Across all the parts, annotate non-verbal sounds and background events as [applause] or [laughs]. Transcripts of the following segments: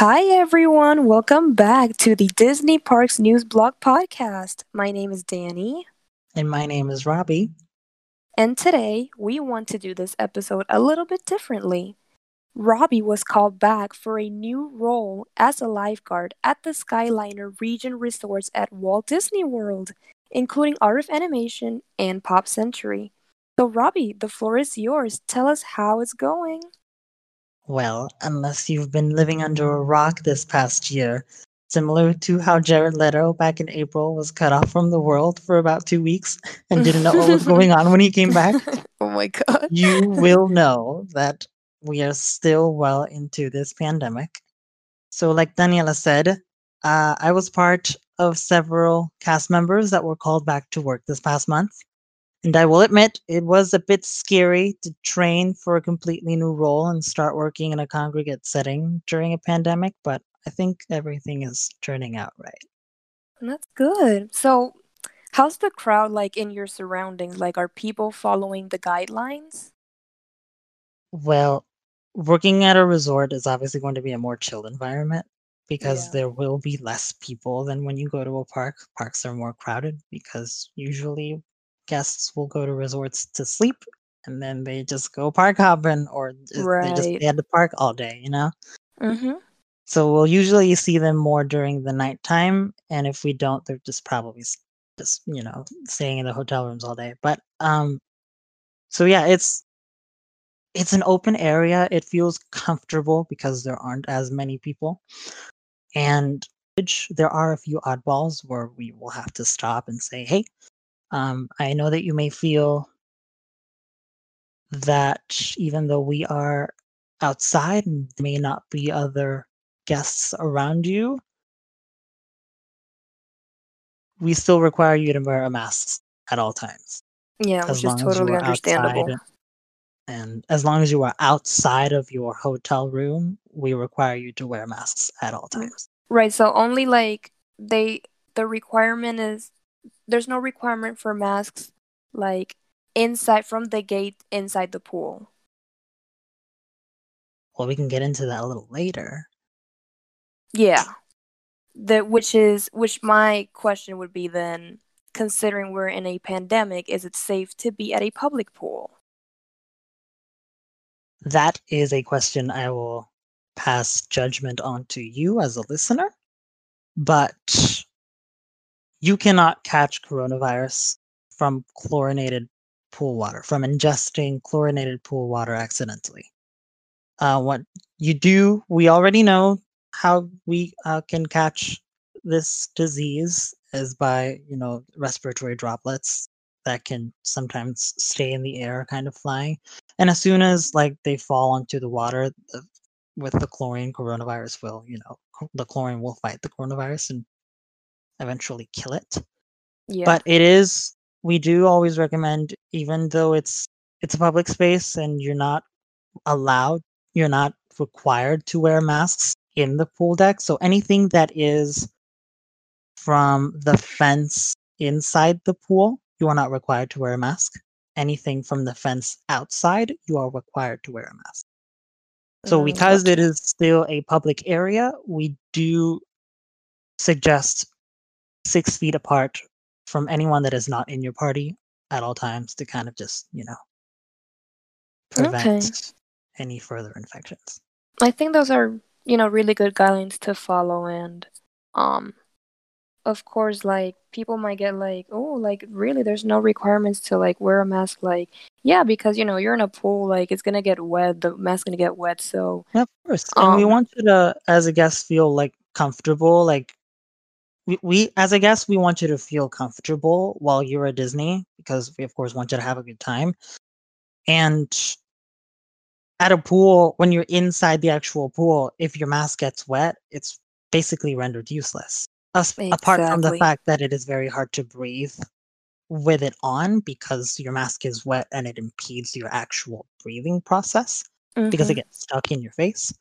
Hi, everyone. Welcome back to the Disney Parks News Blog Podcast. My name is Danny, And my name is Robbie. and today we want to do this episode a little bit differently. Robbie was called back for a new role as a lifeguard at the Skyliner Region Resorts at Walt Disney World, including Art of Animation and Pop Century. So, Robbie, the floor is yours. Tell us how it's going. Well, unless you've been living under a rock this past year, similar to how Jared Leto back in April was cut off from the world for about two weeks [laughs] and didn't know what was [laughs] going on when he came back, [laughs] oh my god. you will know that we are still well into this pandemic. So, like Daniela said, uh, I was part of several cast members that were called back to work this past month. And I will admit, it was a bit scary to train for a completely new role and start working in a congregate setting during a pandemic, but I think everything is turning out right. That's good. So, how's the crowd like in your surroundings? Like, are people following the guidelines? Well, working at a resort is obviously going to be a more chilled environment because Yeah. there will be less people than when you go to a park. Parks are more crowded because usually guests will go to resorts to sleep and then they just go park hopping or just, they just Right. stay at the park all day, you know? Mm-hmm. So we'll usually see them more during the nighttime, and if we don't, they're just probably just you know staying in the hotel rooms all day. But um, so yeah, it's it's an open area. It feels comfortable because there aren't as many people, and there are a few oddballs where we will have to stop and say, "Hey, um, I know that you may feel that even though we are outside and there may not be other guests around you, we still require you to wear a mask at all times. Yeah, As which is long as you totally understandable. and as long as you are outside of your hotel room, we require you to wear masks at all times. Right. So, only like they, the requirement is there's no requirement for masks like inside from the gate inside the pool. Well, we can get into that a little later. Yeah. The which is which my question would be then considering we're in a pandemic, is it safe to be at a public pool? That is a question I will pass judgment on to you as a listener, but you cannot catch coronavirus from chlorinated pool water, from ingesting chlorinated pool water accidentally. Uh, what you do, we already know how we uh, can catch this disease is by, you know, respiratory droplets that can sometimes stay in the air, kind of flying. And as soon as like they fall onto the water with the chlorine, coronavirus will, you know, the chlorine will fight the coronavirus and eventually kill it. Yeah. but it is we do always recommend even though it's it's a public space and you're not allowed you're not required to wear masks in the pool deck. So anything that is from the fence inside the pool you are not required to wear a mask. Anything from the fence outside you are required to wear a mask. So Mm, because it is still a public area we do suggest six feet apart from anyone that is not in your party at all times to kind of just you know prevent Okay. any further infections. I think those are, you know, really good guidelines to follow and um of course like people might get like, oh, like really? There's no requirements to like wear a mask? Like yeah, because you know, you're in a pool like it's going to get wet, the mask's going to get wet, so yeah, of course and we um want you to as a guest feel like comfortable like we, we as a guest we want you to feel comfortable while you're at disney because we of course want you to have a good time. And at a pool when you're inside the actual pool if your mask gets wet it's basically rendered useless. As, apart from the fact that it is very hard to breathe with it on because your mask is wet and it impedes your actual breathing process because it Mhm. gets stuck in your face.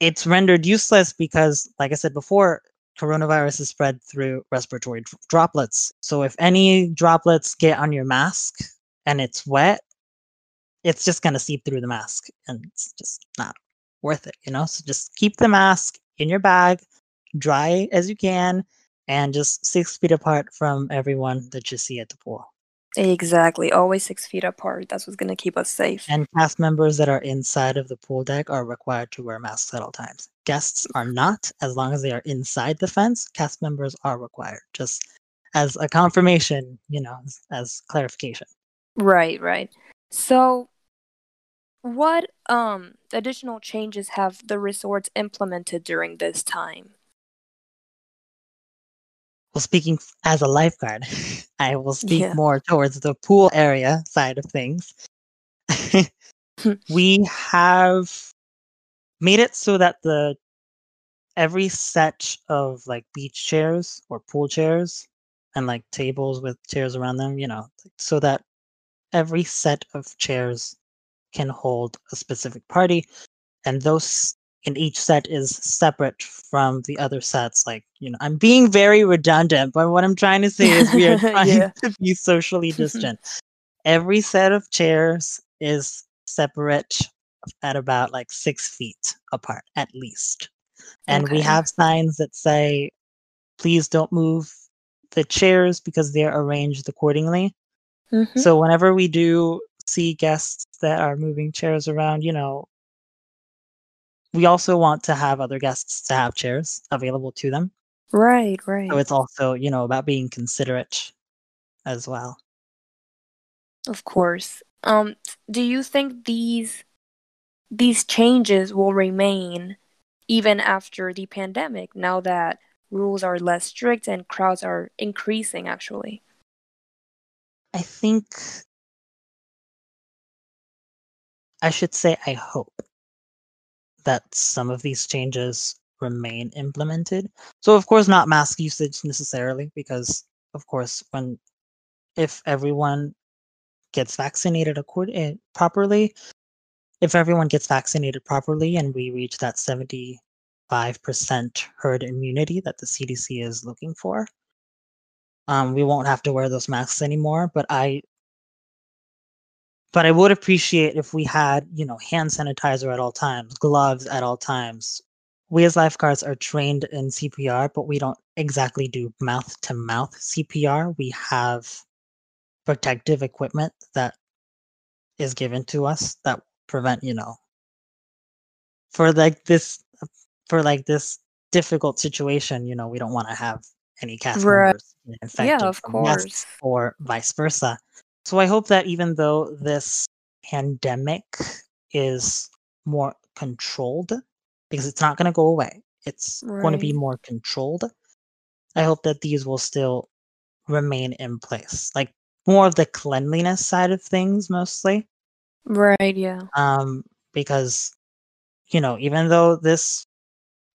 It's rendered useless because like i said before coronavirus is spread through respiratory dr- droplets so if any droplets get on your mask and it's wet it's just going to seep through the mask and it's just not worth it, you know? So just keep the mask in your bag, dry as you can, and just six feet apart from everyone that you see at the pool. Exactly. Always six feet apart. That's what's going to keep us safe. And cast members that are inside of the pool deck are required to wear masks at all times. Guests are not, as long as they are inside the fence. Cast members are required, just as a confirmation, you know, as, as clarification. Right, right. So, what um additional changes have the resorts implemented during this time? Well, speaking as a lifeguard, [laughs] I will speak Yeah. more towards the pool area side of things. [laughs] we have made it so that the every set of like beach chairs or pool chairs and like tables with chairs around them, you know, so that every set of chairs can hold a specific party and those in each set is separate from the other sets like you know i'm being very redundant but what i'm trying to [laughs] say is we are [laughs] trying Yeah. [laughs] to be socially distant every set of chairs is separate at about like six feet apart at least and we have signs that say please don't move the chairs because they're arranged accordingly Mhm. so whenever we do see guests that are moving chairs around, you know, we also want to have other guests to have chairs available to them. Right, right. So it's also, you know, about being considerate as well. Of course. Um, do you think these these changes will remain even after the pandemic now that rules are less strict and crowds are increasing actually? I think I should say I hope that some of these changes remain implemented. So of course not mask usage necessarily because of course when if everyone gets vaccinated accord- eh, properly if everyone gets vaccinated properly and we reach that 75% herd immunity that the CDC is looking for um, we won't have to wear those masks anymore but I but I would appreciate if we had, you know, hand sanitizer at all times, gloves at all times. We as lifeguards are trained in CPR, but we don't exactly do mouth to mouth CPR. We have protective equipment that is given to us that prevent, you know, for like this for like this difficult situation, you know, we don't want to have any cast Right. members infected of course. or vice versa. So I hope that even though this pandemic is more controlled, because it's not going to go away, it's going to be more controlled. I hope that these will still remain in place, like more of the cleanliness side of things, mostly. Right, yeah. Um, because you know, even though this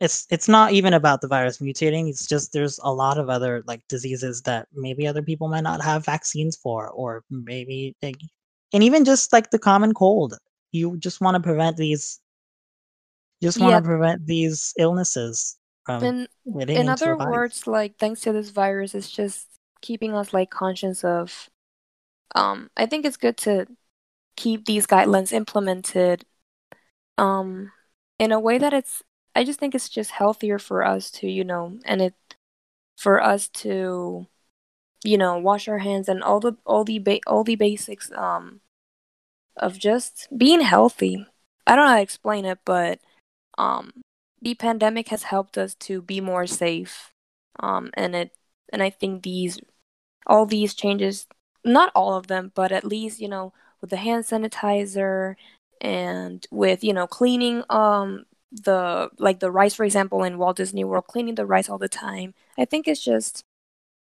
it's it's not even about the virus mutating it's just there's a lot of other like diseases that maybe other people might not have vaccines for or maybe like, and even just like the common cold you just want to prevent these just want Yeah. to prevent these illnesses from In in other words, like thanks to this virus, it's just keeping us like conscious of um I think it's good to keep these guidelines implemented um in a way that it's I just think it's just healthier for us to, you know, and it for us to you know, wash our hands and all the all the ba- all the basics um of just being healthy. I don't know how to explain it, but um the pandemic has helped us to be more safe. Um and it and I think these all these changes not all of them, but at least, you know, with the hand sanitizer and with, you know, cleaning um the like the rice for example in Walt Disney World, cleaning the rice all the time. I think it's just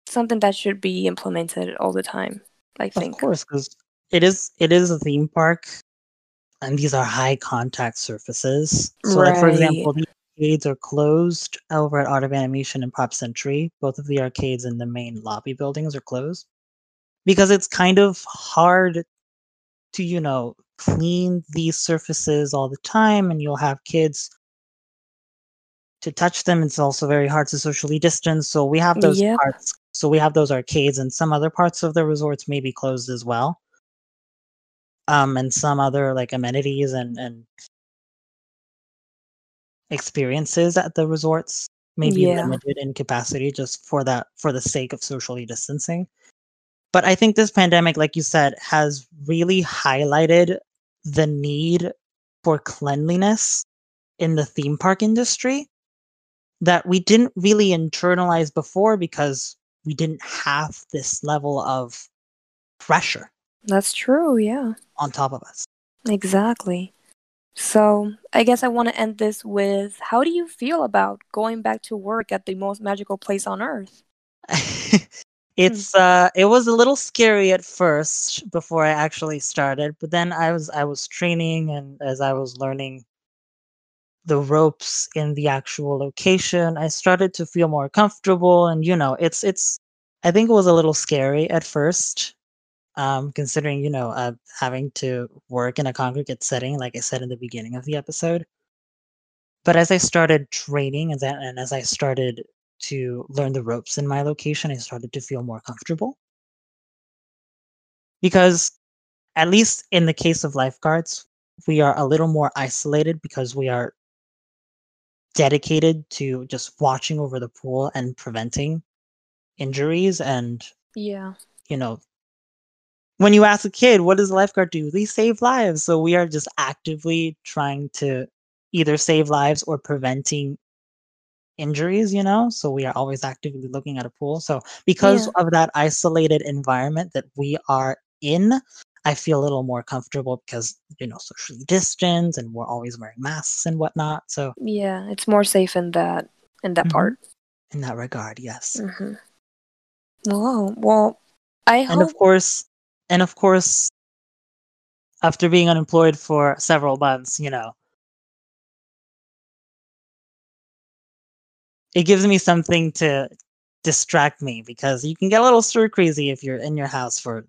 something that should be implemented all the time. I think, of course because it is it is a theme park and these are high contact surfaces so like for example the arcades are closed over at art of animation and pop century both of the arcades in the main lobby buildings are closed because it's kind of hard to you know clean these surfaces all the time and you'll have kids to touch them it's also very hard to socially distance so we have those Yep. parts so we have those arcades and some other parts of the resorts may be closed as well um and some other like amenities and and experiences at the resorts, maybe Yeah. limited in capacity just for that for the sake of socially distancing. But I think this pandemic, like you said, has really highlighted the need for cleanliness in the theme park industry that we didn't really internalize before because we didn't have this level of pressure That's true, yeah. on top of us. Exactly. So, I guess I want to end this with how do you feel about going back to work at the most magical place on earth? [laughs] it's uh it was a little scary at first before I actually started, but then I was I was training and as I was learning the ropes in the actual location, I started to feel more comfortable and you know, it's it's I think it was a little scary at first um considering, you know, uh having to work in a congregate setting like I said in the beginning of the episode. But as I started training and then and as I started to learn the ropes in my location, I started to feel more comfortable. Because at least in the case of lifeguards, we are a little more isolated because we are dedicated to just watching over the pool and preventing injuries and Yeah. you know when you ask a kid what does a lifeguard do they save lives so we are just actively trying to either save lives or preventing injuries you know so we are always actively looking at a pool so because Yeah. of that isolated environment that we are in i feel a little more comfortable because you know socially distance and we're always wearing masks and whatnot so Yeah, it's more safe in that in that Mhm. part. in that regard yes Mhm. Whoa. Well, I and hope of course and of course after being unemployed for several months you know it gives me something to distract me because you can get a little stir crazy if you're in your house for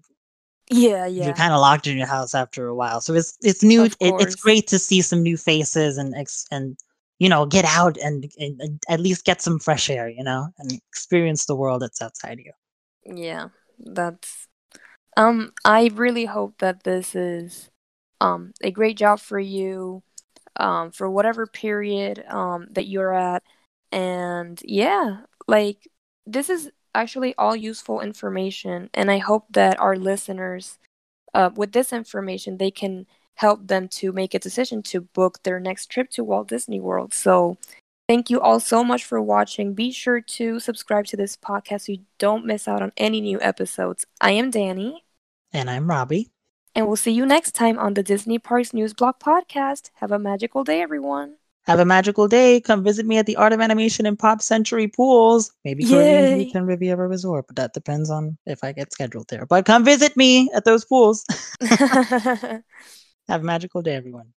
Yeah, yeah. you're kind of locked in your house after a while. So it's it's new it, it's great to see some new faces and and you know get out and, and, and at least get some fresh air you know and experience the world that's outside you. Yeah, that's um I really hope that this is um a great job for you um for whatever period um that you're at and yeah, like this is actually all useful information and I hope that our listeners uh with this information they can help them to make a decision to book their next trip to Walt Disney World. So Thank you all so much for watching. Be sure to subscribe to this podcast so you don't miss out on any new episodes. I am Danny, and i'm robbie and we'll see you next time on the Disney Parks News Blog podcast. Have a magical day, everyone. Have a magical day. Come visit me at the art of animation and pop century pools. Maybe Yay. beach and riviera resort but that depends on if i get scheduled there. But come visit me at those pools. [laughs] Have a magical day everyone